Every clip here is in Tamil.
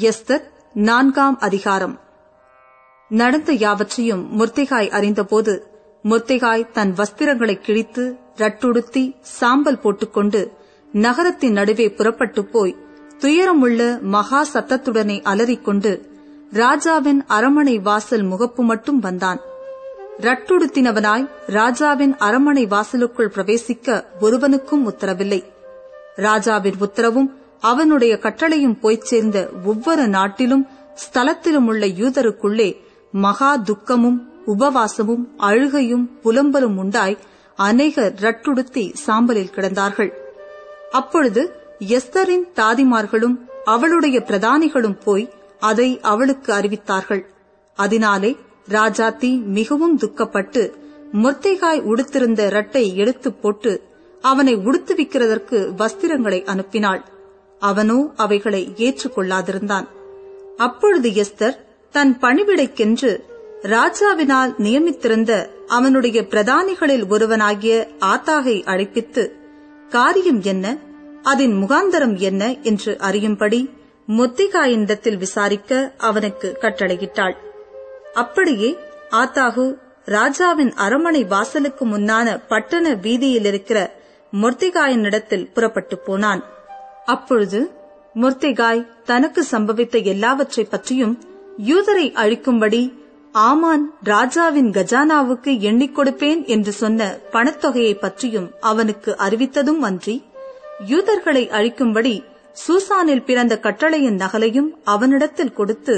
எஸ்தர் நான்காம் அதிகாரம். நடந்த யாவற்றையும் முர்த்திகாய் அறிந்தபோது முர்த்திகாய் தன் வஸ்திரங்களை கிழித்து ரட்டுடுத்தி சாம்பல் போட்டுக்கொண்டு நகரத்தின் நடுவே புறப்பட்டு போய் துயரமுள்ள மகா சத்தத்துடனே அலறிக்கொண்டு ராஜாவின் அரமனை வாசல் முகப்பு மட்டும் வந்தான். ரட்டுடுத்தினவனாய் ராஜாவின் அரமனை வாசலுக்குள் பிரவேசிக்க ஒருவனுக்கும் உத்தரவில்லை. ராஜாவின் உத்தரவும் அவனுடைய கட்டளையும் போய்ச் சேர்ந்த ஒவ்வொரு நாட்டிலும் ஸ்தலத்திலும் உள்ள யூதருக்குள்ளே மகா துக்கமும் உபவாசமும் அழுகையும் புலம்பலும் உண்டாய் அநேகர் ரட்டுடுத்தி சாம்பலில் கிடந்தார்கள். அப்பொழுது எஸ்தரின் தாதிமார்களும் அவளுடைய பிரதானிகளும் போய் அதை அவளுக்கு அறிவித்தார்கள். அதனாலே ராஜாத்தி மிகவும் துக்கப்பட்டு முர்த்திகாய் உடுத்திருந்த ரட்டை எடுத்துப் போட்டு அவனை உடுத்துவிக்கிறதற்கு வஸ்திரங்களை அனுப்பினாள். அவனோ அவைகளை ஏற்றுக்கொள்ளாதிருந்தான். அப்பொழுது எஸ்தர் தன் பணிவிடைக்கென்று ராஜாவினால் நியமித்திருந்த அவனுடைய பிரதானிகளில் ஒருவனாகிய ஆத்தாகை அழைப்பித்து காரியம் என்ன? அதன் முகாந்தரம் என்ன? என்று அறியும்படி மொத்திகாயினிடத்தில் விசாரிக்க அவனுக்கு கட்டளையிட்டாள். அப்படியே ஆத்தாகு ராஜாவின் அரமனை வாசலுக்கு முன்னான பட்டண வீதியில் இருக்கிற முர்த்திகாயினிடத்தில் புறப்பட்டு போனான். அப்பொழுது முர்த்திகாய் தனக்கு சம்பவித்த எல்லாவற்றை பற்றியும் யூதரை அழிக்கும்படி ஆமான் ராஜாவின் கஜானாவுக்கு எண்ணிக் கொடுப்பேன் என்று சொன்ன பணத்தொகையை பற்றியும் அவனுக்கு அறிவித்ததும் அன்றி யூதர்களை அழிக்கும்படி சூசானில் பிறந்த கட்டளையின் நகலையும் அவனிடத்தில் கொடுத்து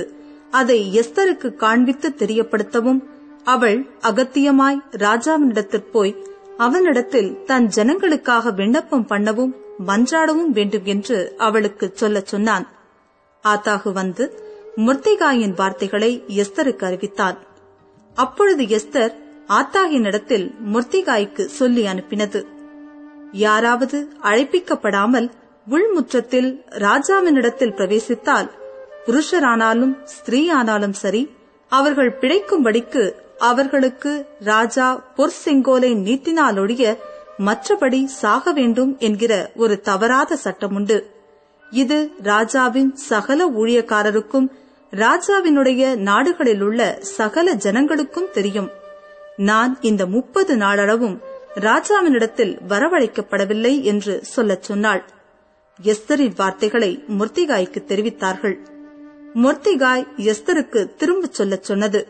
அதை எஸ்தருக்கு காண்பித்து தெரியப்படுத்தவும் அவள் அகத்தியமாய் ராஜாவினிடத்தில் போய் அவனிடத்தில் தன் ஜனங்களுக்காக விண்ணப்பம் பண்ணவும் மன்றாடவும் வேண்டும் என்று அவளுக்கு சொல்லச் சொன்னான். ஆத்தாகு வந்து முர்த்திகாயின் வார்த்தைகளை எஸ்தருக்கு அறிவித்தான். அப்பொழுது எஸ்தர் ஆத்தாகினிடத்தில் முர்த்திகாய்க்கு சொல்லி அனுப்பினது. யாராவது அழைப்பிக்கப்படாமல் உள்முற்றத்தில் ராஜாவினிடத்தில் பிரவேசித்தால் புருஷரானாலும் ஸ்திரீ ஆனாலும் சரி அவர்கள் பிழைக்கும்படிக்கு அவர்களுக்கு ராஜா பொற்செங்கோலை நீட்டினாலொழிய மற்றபடி சாக வேண்டும் என்கிற ஒரு தவறாத சட்டமுண்டு இது ராஜாவின் சகல ஊழியக்காரருக்கும் ராஜாவினுடைய நாடுகளில் உள்ள சகல ஜனங்களுக்கும் தெரியும். நான் இந்த முப்பது நாளளவும் ராஜாவினிடத்தில் வரவழைக்கப்படவில்லை என்று சொல்லச் சொன்னாள். எஸ்தரின் வார்த்தைகளை முர்த்திகாய்க்கு தெரிவித்தார்கள். முர்த்திகாய் எஸ்தருக்கு திரும்பச் சொல்லச் சொன்னது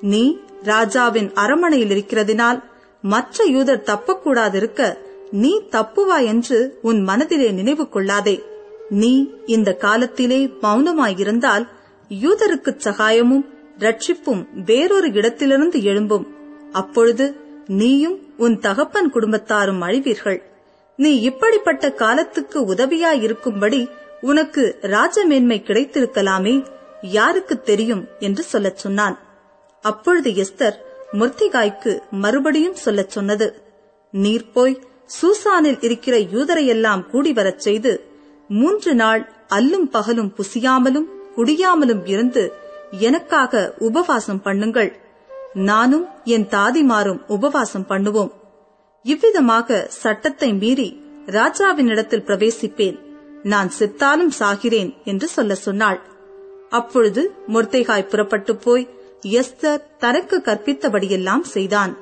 நீ ராஜாவின் அரமனையில் இருக்கிறதினால் மற்ற யூதர் தப்பக்கூடாதிருக்க நீ தப்புவா என்று உன் மனதிலே நினைவு கொள்ளாதே நீ இந்த காலத்திலே மௌனமாயிருந்தால் யூதருக்கு சகாயமும் ரட்சிப்பும் வேறொரு இடத்திலிருந்து எழும்பும். அப்பொழுது நீயும் உன் தகப்பன் குடும்பத்தாரும் அழிவீர்கள். நீ இப்படிப்பட்ட காலத்துக்கு உதவியாயிருக்கும்படி உனக்கு ராஜமேன்மை கிடைத்திருக்கலாமே யாருக்கு தெரியும் என்று சொல்லச் சொன்னான். அப்பொழுது எஸ்தர் முர்த்திகாய்க்கு மறுபடியும் சொல்லச் சொன்னது. நீர் போய் சூசானில் இருக்கிற யூதரையெல்லாம் கூடி வரச் செய்து மூன்று நாள் அல்லும் பகலும் புசியாமலும் குடியாமலும் இருந்து எனக்காக உபவாசம் பண்ணுங்கள். நானும் என் தாதிமாரும் உபவாசம் பண்ணுவோம். இவ்விதமாக சட்டத்தை மீறி ராஜாவினிடத்தில் பிரவேசிப்பேன். நான் செத்தாலும் சாகிறேன் என்று சொல்ல சொன்னாள். அப்பொழுது முர்த்தைகாய் புறப்பட்டு போய் எஸ்தர் தனக்கு கற்பித்தபடியெல்லாம் செய்தான்.